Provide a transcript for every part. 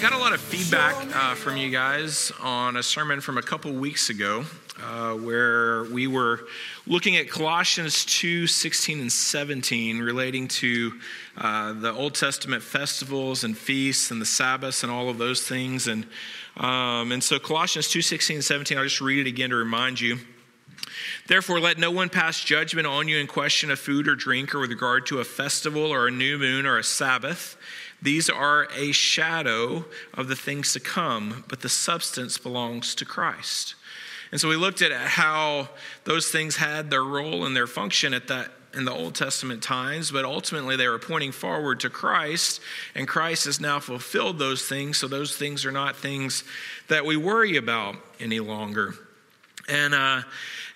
Got a lot of feedback uh, from you guys on a sermon from a couple weeks ago uh, where we were looking at Colossians 2 16 and 17 relating to uh, the Old Testament festivals and feasts and the Sabbaths and all of those things. And, um, and so, Colossians 2 16 and 17, I'll just read it again to remind you. Therefore, let no one pass judgment on you in question of food or drink or with regard to a festival or a new moon or a Sabbath these are a shadow of the things to come, but the substance belongs to Christ. And so we looked at how those things had their role and their function at that in the Old Testament times, but ultimately they were pointing forward to Christ, and Christ has now fulfilled those things, so those things are not things that we worry about any longer. And uh,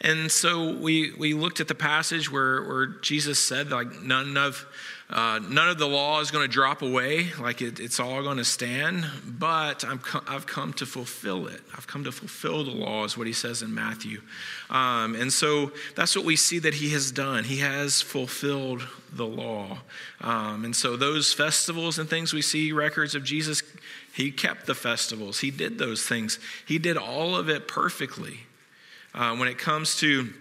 and so we we looked at the passage where where Jesus said like none of uh, none of the law is going to drop away, like it, it's all going to stand, but i have come to fulfill it. I've come to fulfill the law, is what he says in Matthew. Um, and so that's what we see that he has done. He has fulfilled the law. Um, and so those festivals and things we see records of Jesus, he kept the festivals, he did those things, he did all of it perfectly. Uh, when it comes to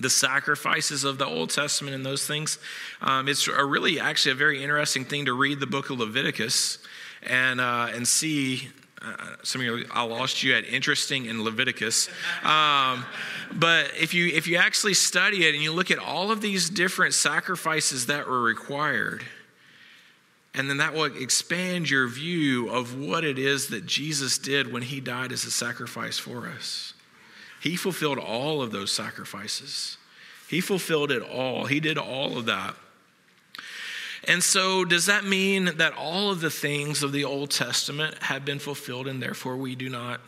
the sacrifices of the Old Testament and those things. Um, it's a really actually a very interesting thing to read the book of Leviticus and uh, and see. Uh, some of you, I lost you at interesting in Leviticus, um, but if you if you actually study it and you look at all of these different sacrifices that were required, and then that will expand your view of what it is that Jesus did when He died as a sacrifice for us. He fulfilled all of those sacrifices. He fulfilled it all. He did all of that. And so, does that mean that all of the things of the Old Testament have been fulfilled and therefore we do not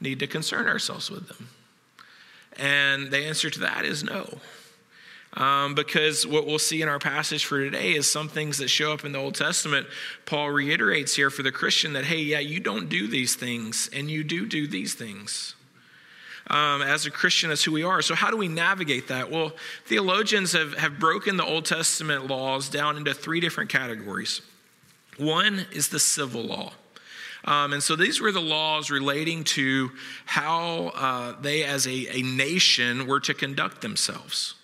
need to concern ourselves with them? And the answer to that is no. Um, because what we'll see in our passage for today is some things that show up in the Old Testament. Paul reiterates here for the Christian that, hey, yeah, you don't do these things, and you do do these things um, as a Christian, as who we are. So, how do we navigate that? Well, theologians have, have broken the Old Testament laws down into three different categories. One is the civil law. Um, and so these were the laws relating to how uh, they, as a, a nation, were to conduct themselves.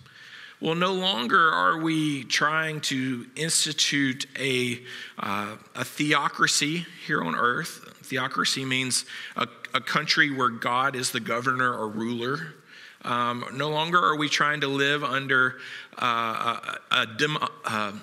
Well, no longer are we trying to institute a, uh, a theocracy here on earth. Theocracy means a a country where God is the governor or ruler. Um, no longer are we trying to live under uh, a, a, uh,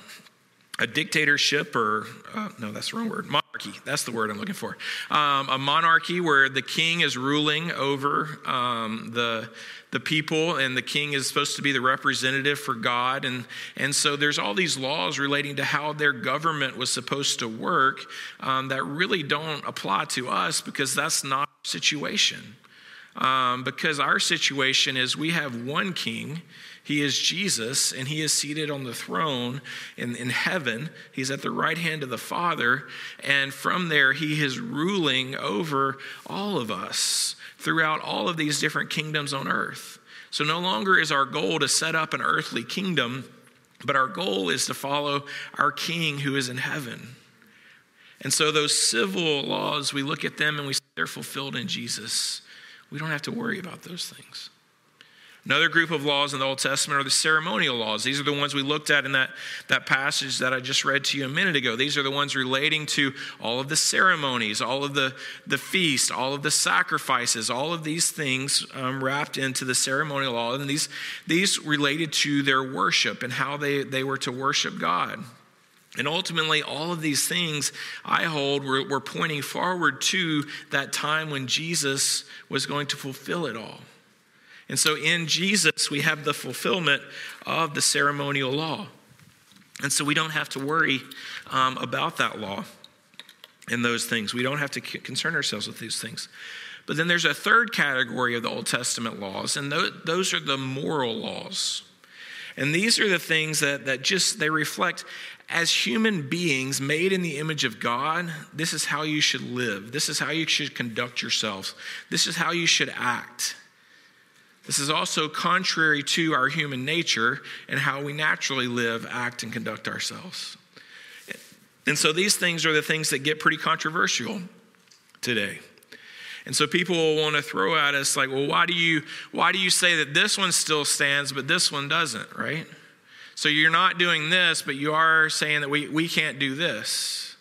a, dictatorship or, uh, no, that's the wrong word, monarchy. That's the word I'm looking for. Um, a monarchy where the king is ruling over um, the, the people and the king is supposed to be the representative for God. And, and so there's all these laws relating to how their government was supposed to work um, that really don't apply to us because that's not situation. Um, because our situation is we have one king. He is Jesus, and he is seated on the throne in, in heaven. He's at the right hand of the Father, and from there, he is ruling over all of us throughout all of these different kingdoms on earth. So no longer is our goal to set up an earthly kingdom, but our goal is to follow our King who is in heaven. And so those civil laws, we look at them and we see they're fulfilled in Jesus. We don't have to worry about those things. Another group of laws in the Old Testament are the ceremonial laws. These are the ones we looked at in that, that passage that I just read to you a minute ago. These are the ones relating to all of the ceremonies, all of the, the feast, all of the sacrifices, all of these things um, wrapped into the ceremonial law. And these, these related to their worship and how they, they were to worship God. And ultimately, all of these things I hold were, were pointing forward to that time when Jesus was going to fulfill it all. And so in Jesus, we have the fulfillment of the ceremonial law. And so we don't have to worry um, about that law and those things. We don't have to concern ourselves with these things. But then there's a third category of the Old Testament laws, and those are the moral laws. And these are the things that, that just they reflect as human beings made in the image of God, this is how you should live. This is how you should conduct yourselves. This is how you should act. This is also contrary to our human nature and how we naturally live, act, and conduct ourselves. And so these things are the things that get pretty controversial today. And so people will want to throw at us like, well, why do you why do you say that this one still stands but this one doesn't, right? So you're not doing this, but you are saying that we, we can't do this.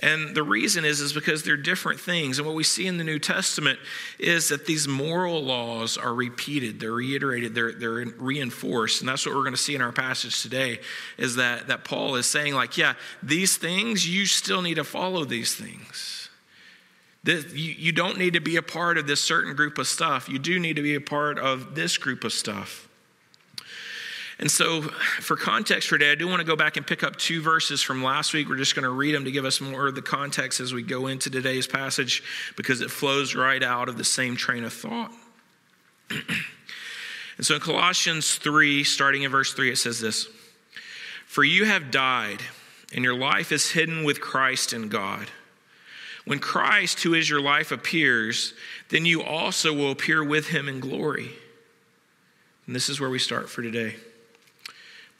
And the reason is, is because they're different things. And what we see in the New Testament is that these moral laws are repeated, they're reiterated, they're, they're reinforced. And that's what we're going to see in our passage today is that, that Paul is saying, like, yeah, these things, you still need to follow these things. This, you, you don't need to be a part of this certain group of stuff. You do need to be a part of this group of stuff. And so, for context for today, I do want to go back and pick up two verses from last week. We're just going to read them to give us more of the context as we go into today's passage because it flows right out of the same train of thought. and so, in Colossians 3, starting in verse 3, it says this For you have died, and your life is hidden with Christ in God. When Christ, who is your life, appears, then you also will appear with him in glory. And this is where we start for today.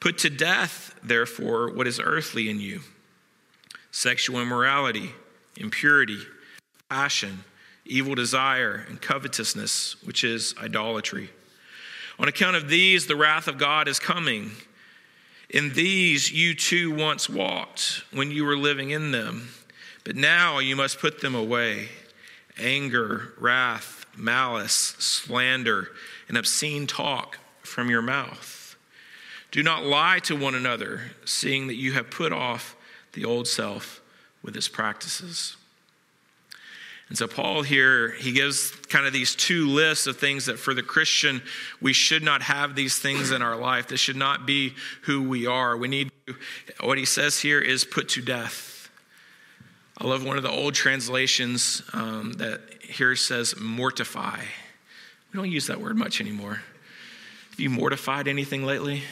Put to death, therefore, what is earthly in you sexual immorality, impurity, passion, evil desire, and covetousness, which is idolatry. On account of these, the wrath of God is coming. In these you too once walked when you were living in them, but now you must put them away anger, wrath, malice, slander, and obscene talk from your mouth. Do not lie to one another, seeing that you have put off the old self with its practices. And so, Paul here, he gives kind of these two lists of things that for the Christian, we should not have these things in our life. This should not be who we are. We need, to, what he says here is put to death. I love one of the old translations um, that here says mortify. We don't use that word much anymore. Have you mortified anything lately?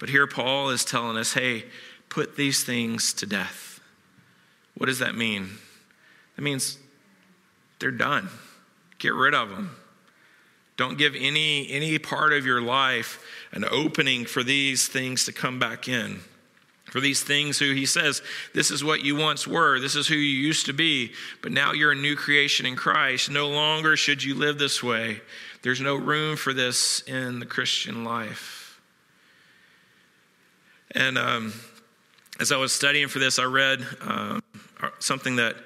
But here Paul is telling us hey, put these things to death. What does that mean? That means they're done. Get rid of them. Don't give any, any part of your life an opening for these things to come back in. For these things who he says, this is what you once were, this is who you used to be, but now you're a new creation in Christ. No longer should you live this way. There's no room for this in the Christian life. And um, as I was studying for this, I read uh, something that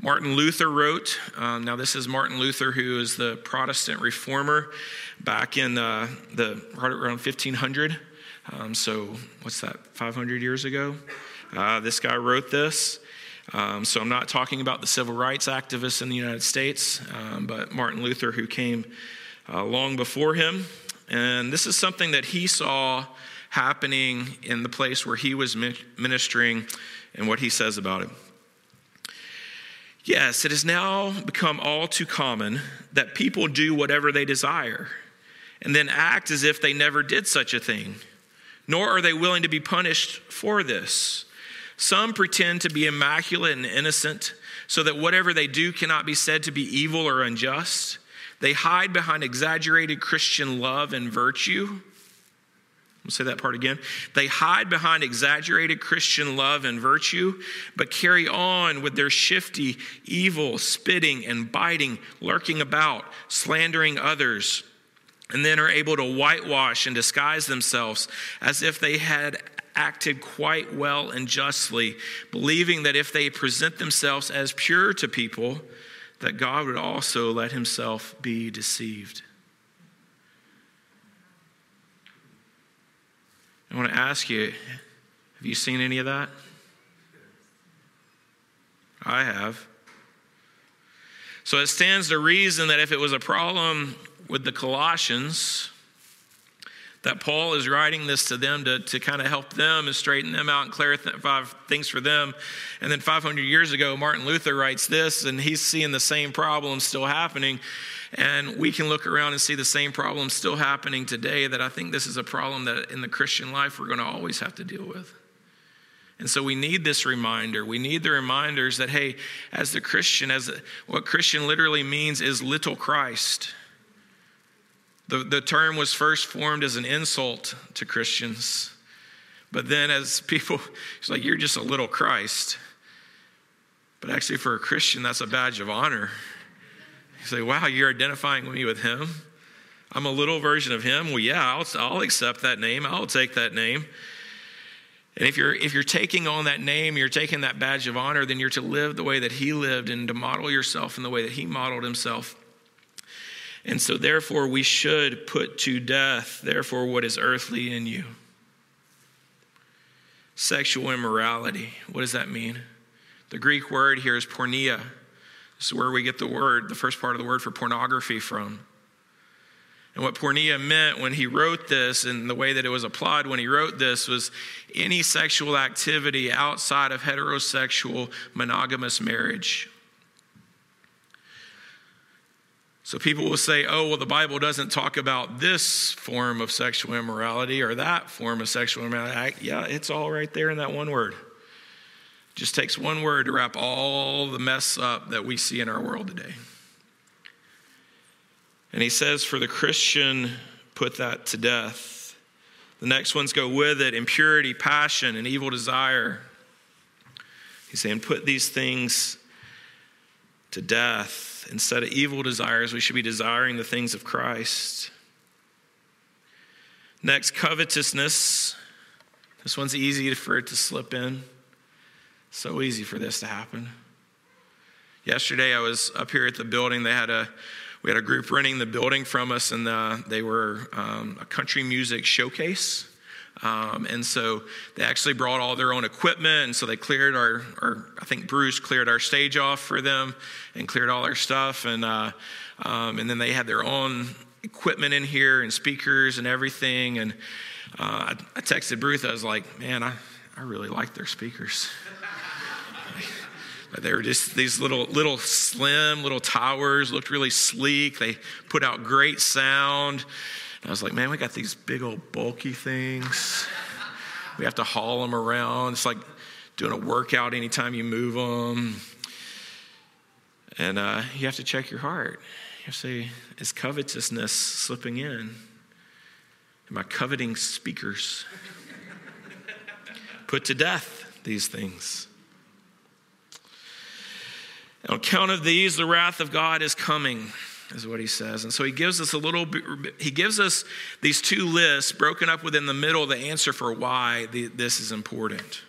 Martin Luther wrote. Um, now, this is Martin Luther, who is the Protestant reformer back in uh, the right around 1500. Um, so, what's that? 500 years ago. Uh, this guy wrote this. Um, so, I'm not talking about the civil rights activists in the United States, um, but Martin Luther, who came uh, long before him. And this is something that he saw happening in the place where he was ministering and what he says about it. Yes, it has now become all too common that people do whatever they desire and then act as if they never did such a thing, nor are they willing to be punished for this. Some pretend to be immaculate and innocent so that whatever they do cannot be said to be evil or unjust. They hide behind exaggerated Christian love and virtue I'll say that part again. They hide behind exaggerated Christian love and virtue, but carry on with their shifty, evil, spitting and biting, lurking about, slandering others, and then are able to whitewash and disguise themselves as if they had acted quite well and justly, believing that if they present themselves as pure to people, that God would also let himself be deceived. I want to ask you have you seen any of that? I have. So it stands to reason that if it was a problem with the Colossians, that Paul is writing this to them to, to kind of help them and straighten them out and clarify things for them. And then 500 years ago, Martin Luther writes this, and he's seeing the same problems still happening. And we can look around and see the same problems still happening today. That I think this is a problem that in the Christian life we're going to always have to deal with. And so we need this reminder. We need the reminders that, hey, as the Christian, as what Christian literally means is little Christ. The, the term was first formed as an insult to Christians. But then, as people, it's like, you're just a little Christ. But actually, for a Christian, that's a badge of honor. You say, wow, you're identifying me with him? I'm a little version of him. Well, yeah, I'll, I'll accept that name. I'll take that name. And if you're, if you're taking on that name, you're taking that badge of honor, then you're to live the way that he lived and to model yourself in the way that he modeled himself. And so, therefore, we should put to death, therefore, what is earthly in you. Sexual immorality. What does that mean? The Greek word here is porneia. This is where we get the word, the first part of the word for pornography from. And what porneia meant when he wrote this and the way that it was applied when he wrote this was any sexual activity outside of heterosexual monogamous marriage. So people will say, oh, well, the Bible doesn't talk about this form of sexual immorality or that form of sexual immorality. yeah, it's all right there in that one word. It just takes one word to wrap all the mess up that we see in our world today. And he says, for the Christian, put that to death. The next ones go with it impurity, passion, and evil desire. He's saying, put these things to death. Instead of evil desires, we should be desiring the things of Christ. Next, covetousness. This one's easy for it to slip in. So easy for this to happen. Yesterday, I was up here at the building. They had a we had a group renting the building from us, and uh, they were um, a country music showcase. Um, and so they actually brought all their own equipment. And so they cleared our, our, I think Bruce cleared our stage off for them and cleared all our stuff. And, uh, um, and then they had their own equipment in here and speakers and everything. And uh, I, I, texted Bruce, I was like, man, I, I really like their speakers. They were just these little, little slim little towers, looked really sleek. They put out great sound. And I was like, man, we got these big old bulky things. We have to haul them around. It's like doing a workout anytime you move them. And uh, you have to check your heart. You have to say, is covetousness slipping in? Am I coveting speakers? Put to death these things. On account of these, the wrath of God is coming is what he says. And so he gives us a little he gives us these two lists broken up within the middle the answer for why the, this is important.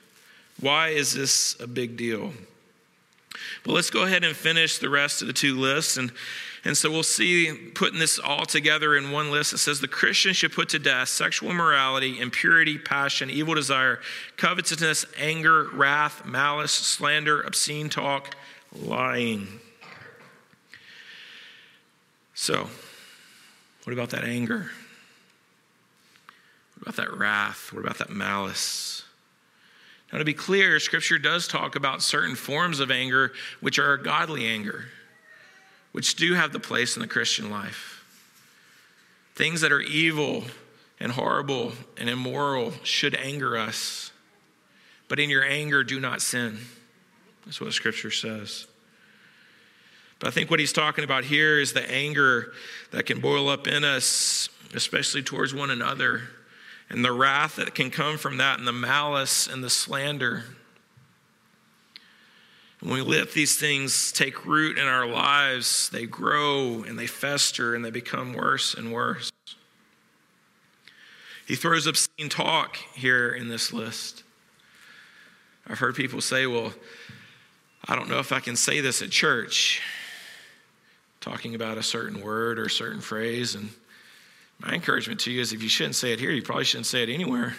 Why is this a big deal? But let's go ahead and finish the rest of the two lists. And, and so we'll see, putting this all together in one list, it says the Christian should put to death sexual immorality, impurity, passion, evil desire, covetousness, anger, wrath, malice, slander, obscene talk, lying. So, what about that anger? What about that wrath? What about that malice? Now, to be clear, Scripture does talk about certain forms of anger, which are godly anger, which do have the place in the Christian life. Things that are evil and horrible and immoral should anger us. But in your anger, do not sin. That's what Scripture says. But I think what he's talking about here is the anger that can boil up in us, especially towards one another, and the wrath that can come from that, and the malice and the slander. When we let these things take root in our lives, they grow and they fester and they become worse and worse. He throws obscene talk here in this list. I've heard people say, well, I don't know if I can say this at church talking about a certain word or a certain phrase. And my encouragement to you is if you shouldn't say it here, you probably shouldn't say it anywhere.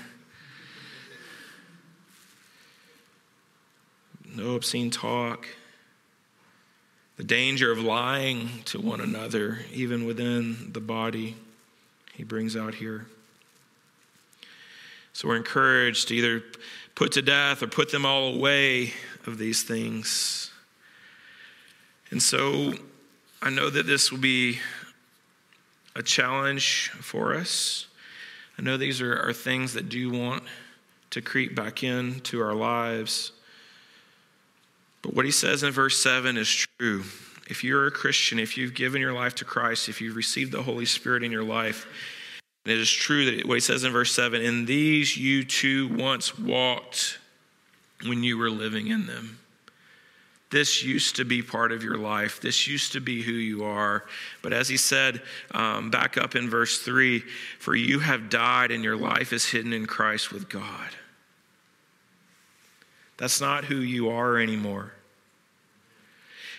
No obscene talk. The danger of lying to one another, even within the body, he brings out here. So we're encouraged to either put to death or put them all away of these things. And so I know that this will be a challenge for us. I know these are, are things that do want to creep back into our lives. But what he says in verse 7 is true. If you're a Christian, if you've given your life to Christ, if you've received the Holy Spirit in your life, it is true that what he says in verse 7 in these you too once walked when you were living in them. This used to be part of your life. This used to be who you are. But as he said um, back up in verse 3 for you have died and your life is hidden in Christ with God. That's not who you are anymore.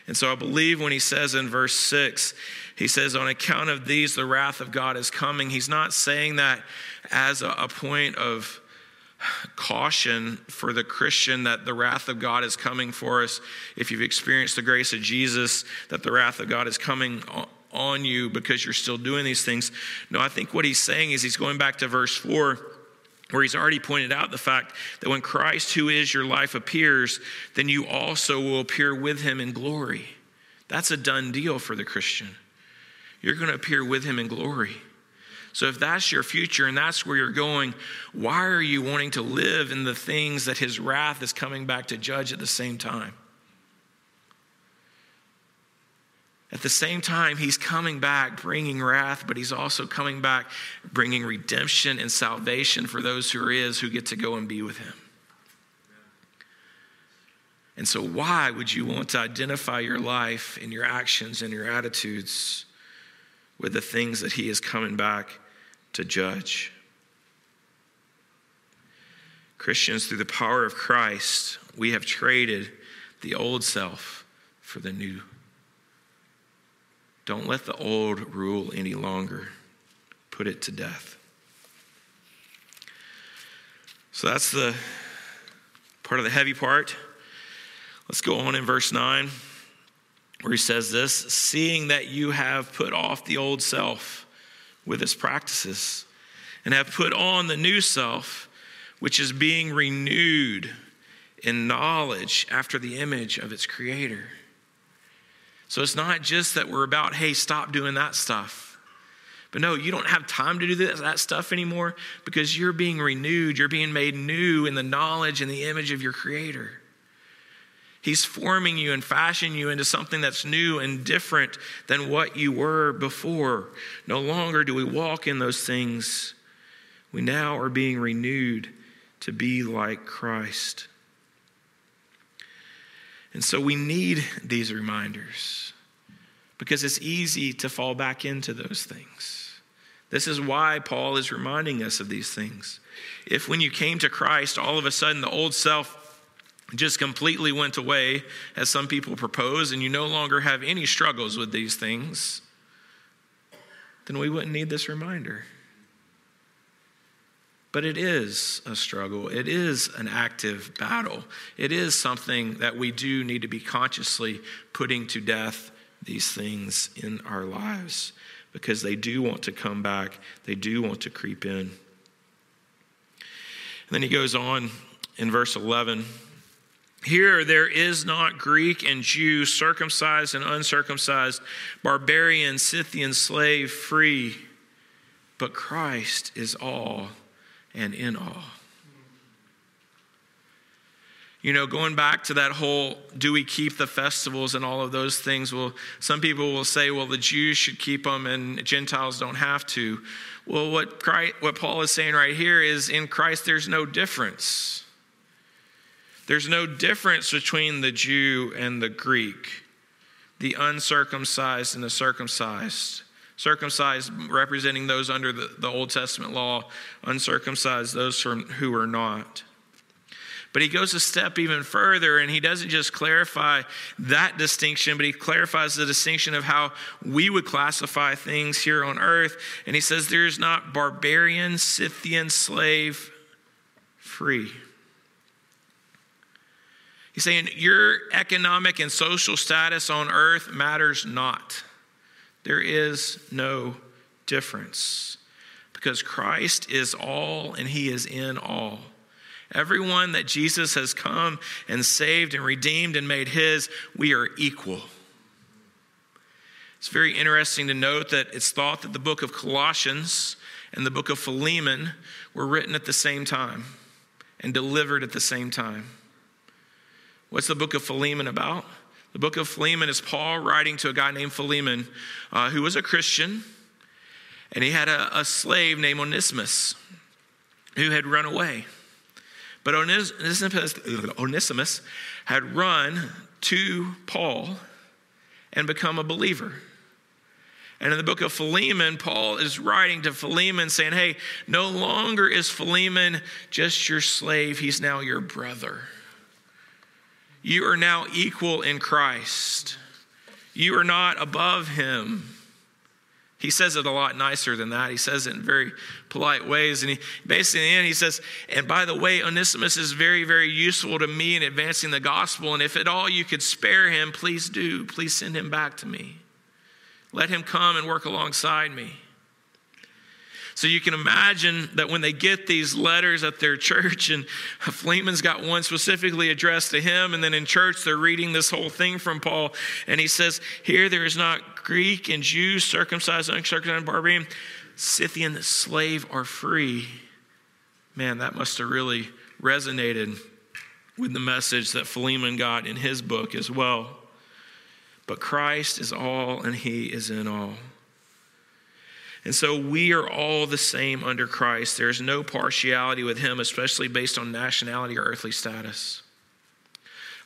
And so I believe when he says in verse 6, he says, On account of these, the wrath of God is coming. He's not saying that as a, a point of caution for the Christian that the wrath of God is coming for us. If you've experienced the grace of Jesus, that the wrath of God is coming on you because you're still doing these things. No, I think what he's saying is he's going back to verse 4 where he's already pointed out the fact that when Christ, who is your life, appears, then you also will appear with him in glory. That's a done deal for the Christian. You're going to appear with him in glory. So, if that's your future and that's where you're going, why are you wanting to live in the things that his wrath is coming back to judge at the same time? At the same time, he's coming back bringing wrath, but he's also coming back bringing redemption and salvation for those who are his who get to go and be with him. And so, why would you want to identify your life and your actions and your attitudes with the things that he is coming back to judge? Christians, through the power of Christ, we have traded the old self for the new. Don't let the old rule any longer. Put it to death. So that's the part of the heavy part. Let's go on in verse 9 where he says this seeing that you have put off the old self with its practices and have put on the new self, which is being renewed in knowledge after the image of its creator. So it's not just that we're about, hey, stop doing that stuff. But no, you don't have time to do this, that stuff anymore because you're being renewed. You're being made new in the knowledge and the image of your Creator. He's forming you and fashioning you into something that's new and different than what you were before. No longer do we walk in those things. We now are being renewed to be like Christ. And so we need these reminders because it's easy to fall back into those things. This is why Paul is reminding us of these things. If when you came to Christ, all of a sudden the old self just completely went away, as some people propose, and you no longer have any struggles with these things, then we wouldn't need this reminder. But it is a struggle. It is an active battle. It is something that we do need to be consciously putting to death these things in our lives because they do want to come back, they do want to creep in. And then he goes on in verse 11. Here there is not Greek and Jew, circumcised and uncircumcised, barbarian, Scythian, slave, free, but Christ is all and in all. You know, going back to that whole do we keep the festivals and all of those things? Well, some people will say, well, the Jews should keep them and Gentiles don't have to. Well, what, Christ, what Paul is saying right here is in Christ, there's no difference. There's no difference between the Jew and the Greek, the uncircumcised and the circumcised circumcised representing those under the, the Old Testament law, uncircumcised those from, who are not. But he goes a step even further and he doesn't just clarify that distinction, but he clarifies the distinction of how we would classify things here on earth. And he says there's not barbarian, Scythian, slave, free. He's saying your economic and social status on earth matters not. There is no difference because Christ is all and he is in all. Everyone that Jesus has come and saved and redeemed and made his, we are equal. It's very interesting to note that it's thought that the book of Colossians and the book of Philemon were written at the same time and delivered at the same time. What's the book of Philemon about? The book of Philemon is Paul writing to a guy named Philemon uh, who was a Christian, and he had a, a slave named Onesimus who had run away. But Onesimus, Onesimus had run to Paul and become a believer. And in the book of Philemon, Paul is writing to Philemon saying, Hey, no longer is Philemon just your slave, he's now your brother. You are now equal in Christ. You are not above him. He says it a lot nicer than that. He says it in very polite ways. And he basically in the end, he says, and by the way, Onesimus is very, very useful to me in advancing the gospel. And if at all you could spare him, please do. Please send him back to me. Let him come and work alongside me. So you can imagine that when they get these letters at their church, and Philemon's got one specifically addressed to him, and then in church they're reading this whole thing from Paul, and he says, Here there is not Greek and Jew, circumcised, uncircumcised, barbarian, Scythian, slave, or free. Man, that must have really resonated with the message that Philemon got in his book as well. But Christ is all and he is in all. And so we are all the same under Christ. There is no partiality with him, especially based on nationality or earthly status.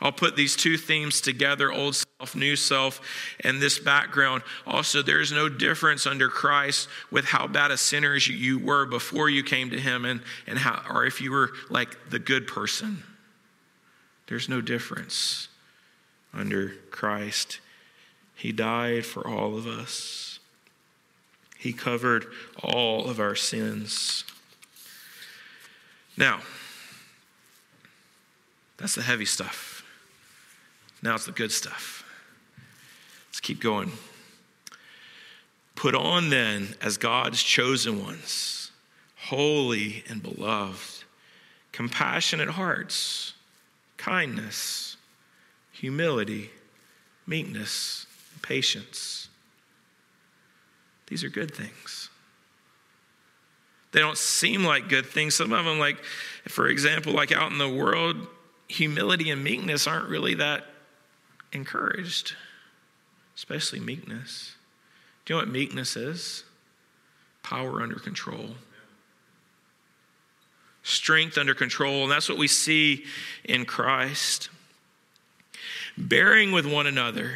I'll put these two themes together old self, new self, and this background. Also, there is no difference under Christ with how bad a sinner you were before you came to Him, and, and how, or if you were like the good person. There's no difference under Christ. He died for all of us. He covered all of our sins. Now, that's the heavy stuff. Now it's the good stuff. Let's keep going. Put on then as God's chosen ones, holy and beloved, compassionate hearts, kindness, humility, meekness, patience these are good things. They don't seem like good things. Some of them, like, for example, like out in the world, humility and meekness aren't really that encouraged, especially meekness. Do you know what meekness is? Power under control. Strength under control. And that's what we see in Christ. Bearing with one another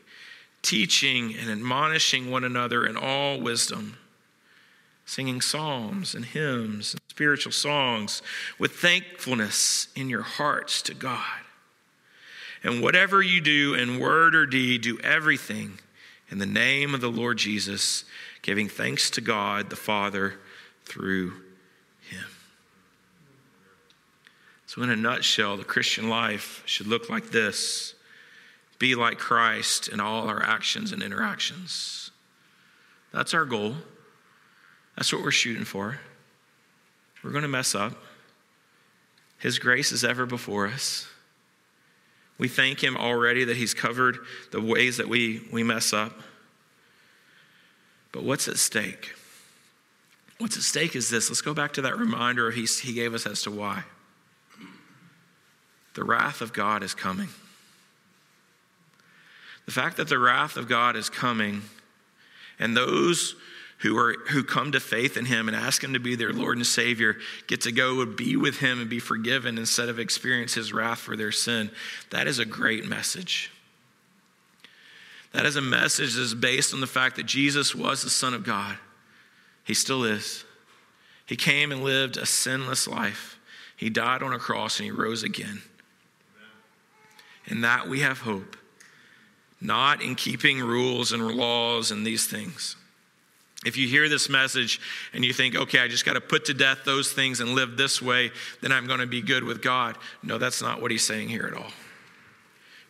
teaching and admonishing one another in all wisdom, singing psalms and hymns and spiritual songs with thankfulness in your hearts to God. And whatever you do in word or deed, do everything in the name of the Lord Jesus, giving thanks to God the Father through him. So, in a nutshell, the Christian life should look like this be like Christ in all our actions and interactions. That's our goal. That's what we're shooting for. We're going to mess up. His grace is ever before us. We thank Him already that He's covered the ways that we, we mess up. But what's at stake? What's at stake is this. Let's go back to that reminder he, he gave us as to why. The wrath of God is coming. The fact that the wrath of God is coming and those who are who come to faith in him and ask him to be their Lord and Savior get to go and be with him and be forgiven instead of experience his wrath for their sin. That is a great message. That is a message that is based on the fact that Jesus was the Son of God. He still is. He came and lived a sinless life. He died on a cross and he rose again. In that we have hope, not in keeping rules and laws and these things. If you hear this message and you think, okay, I just got to put to death those things and live this way, then I'm going to be good with God. No, that's not what he's saying here at all.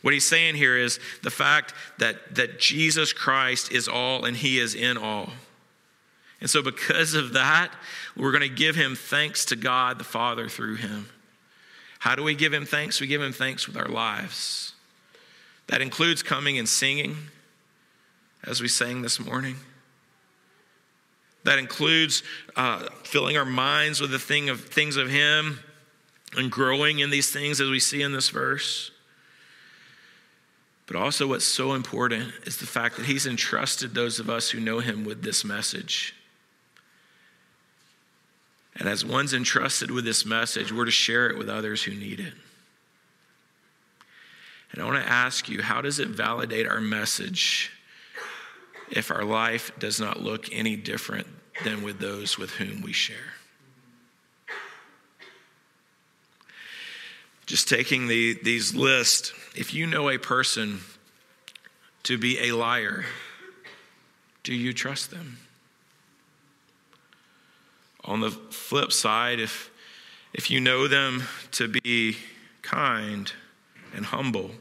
What he's saying here is the fact that, that Jesus Christ is all and he is in all. And so, because of that, we're going to give him thanks to God the Father through him. How do we give him thanks? We give him thanks with our lives. That includes coming and singing, as we sang this morning. That includes uh, filling our minds with the thing of things of Him and growing in these things as we see in this verse. But also, what's so important is the fact that He's entrusted those of us who know Him with this message. And as one's entrusted with this message, we're to share it with others who need it. And I want to ask you how does it validate our message if our life does not look any different than with those with whom we share? Just taking the, these lists, if you know a person to be a liar, do you trust them? On the flip side, if, if you know them to be kind and humble,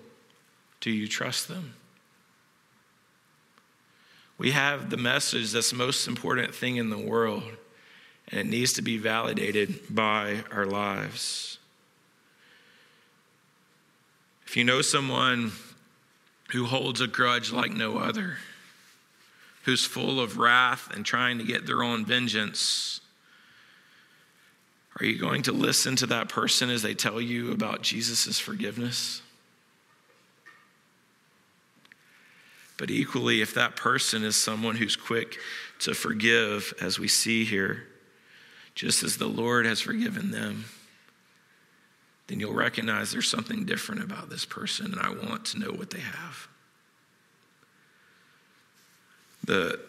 do you trust them? We have the message that's the most important thing in the world, and it needs to be validated by our lives. If you know someone who holds a grudge like no other, who's full of wrath and trying to get their own vengeance, are you going to listen to that person as they tell you about Jesus' forgiveness? But equally, if that person is someone who's quick to forgive, as we see here, just as the Lord has forgiven them, then you'll recognize there's something different about this person, and I want to know what they have. The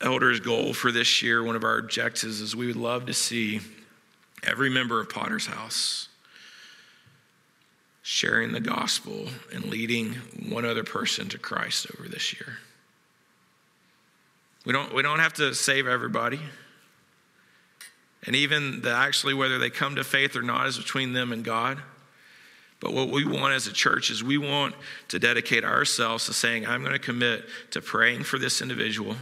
elders' goal for this year, one of our objectives, is we would love to see every member of Potter's House sharing the gospel and leading one other person to Christ over this year. We don't, we don't have to save everybody. And even the actually whether they come to faith or not is between them and God. But what we want as a church is we want to dedicate ourselves to saying, I'm going to commit to praying for this individual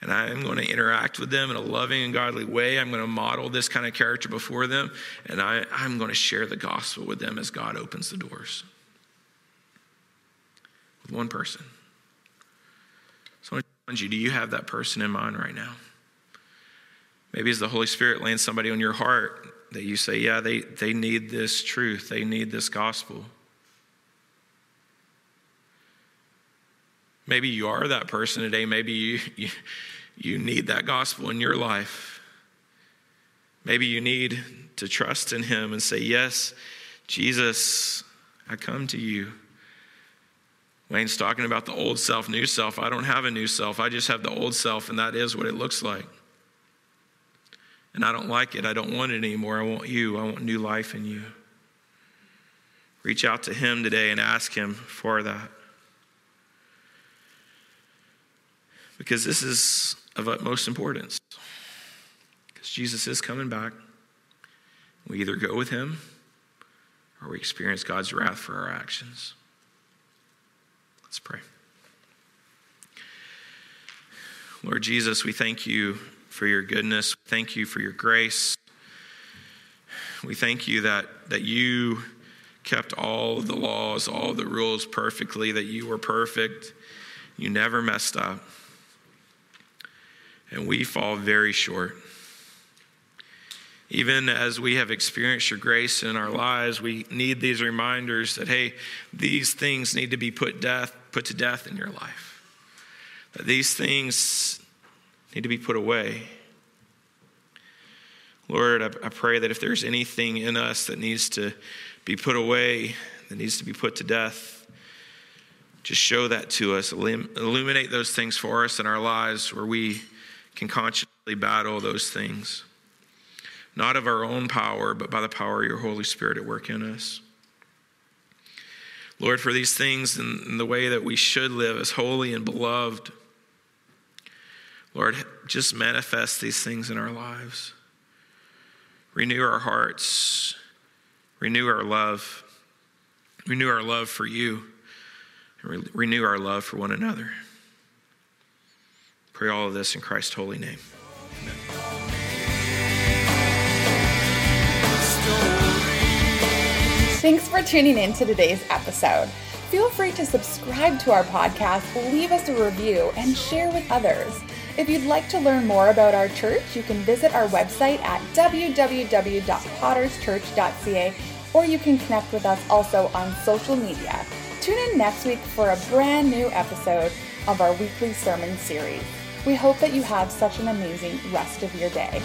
and I am going to interact with them in a loving and godly way. I'm going to model this kind of character before them, and I, I'm going to share the gospel with them as God opens the doors. With one person. So I challenge you do you have that person in mind right now? Maybe as the Holy Spirit lands somebody on your heart that you say, yeah, they, they need this truth, they need this gospel. Maybe you are that person today. Maybe you, you, you need that gospel in your life. Maybe you need to trust in Him and say, Yes, Jesus, I come to you. Wayne's talking about the old self, new self. I don't have a new self. I just have the old self, and that is what it looks like. And I don't like it. I don't want it anymore. I want you. I want new life in you. Reach out to Him today and ask Him for that. Because this is of utmost importance. Because Jesus is coming back. We either go with him or we experience God's wrath for our actions. Let's pray. Lord Jesus, we thank you for your goodness. Thank you for your grace. We thank you that, that you kept all the laws, all the rules perfectly, that you were perfect. You never messed up and we fall very short. Even as we have experienced your grace in our lives, we need these reminders that, hey, these things need to be put, death, put to death in your life. That these things need to be put away. Lord, I, I pray that if there's anything in us that needs to be put away, that needs to be put to death, just show that to us. Illuminate those things for us in our lives where we can consciously battle those things, not of our own power, but by the power of your Holy Spirit at work in us. Lord, for these things and the way that we should live as holy and beloved, Lord, just manifest these things in our lives. Renew our hearts, renew our love, renew our love for you, and re- renew our love for one another. Pray all of this in Christ's holy name. Thanks for tuning in to today's episode. Feel free to subscribe to our podcast, leave us a review, and share with others. If you'd like to learn more about our church, you can visit our website at www.potterschurch.ca or you can connect with us also on social media. Tune in next week for a brand new episode of our weekly sermon series. We hope that you have such an amazing rest of your day.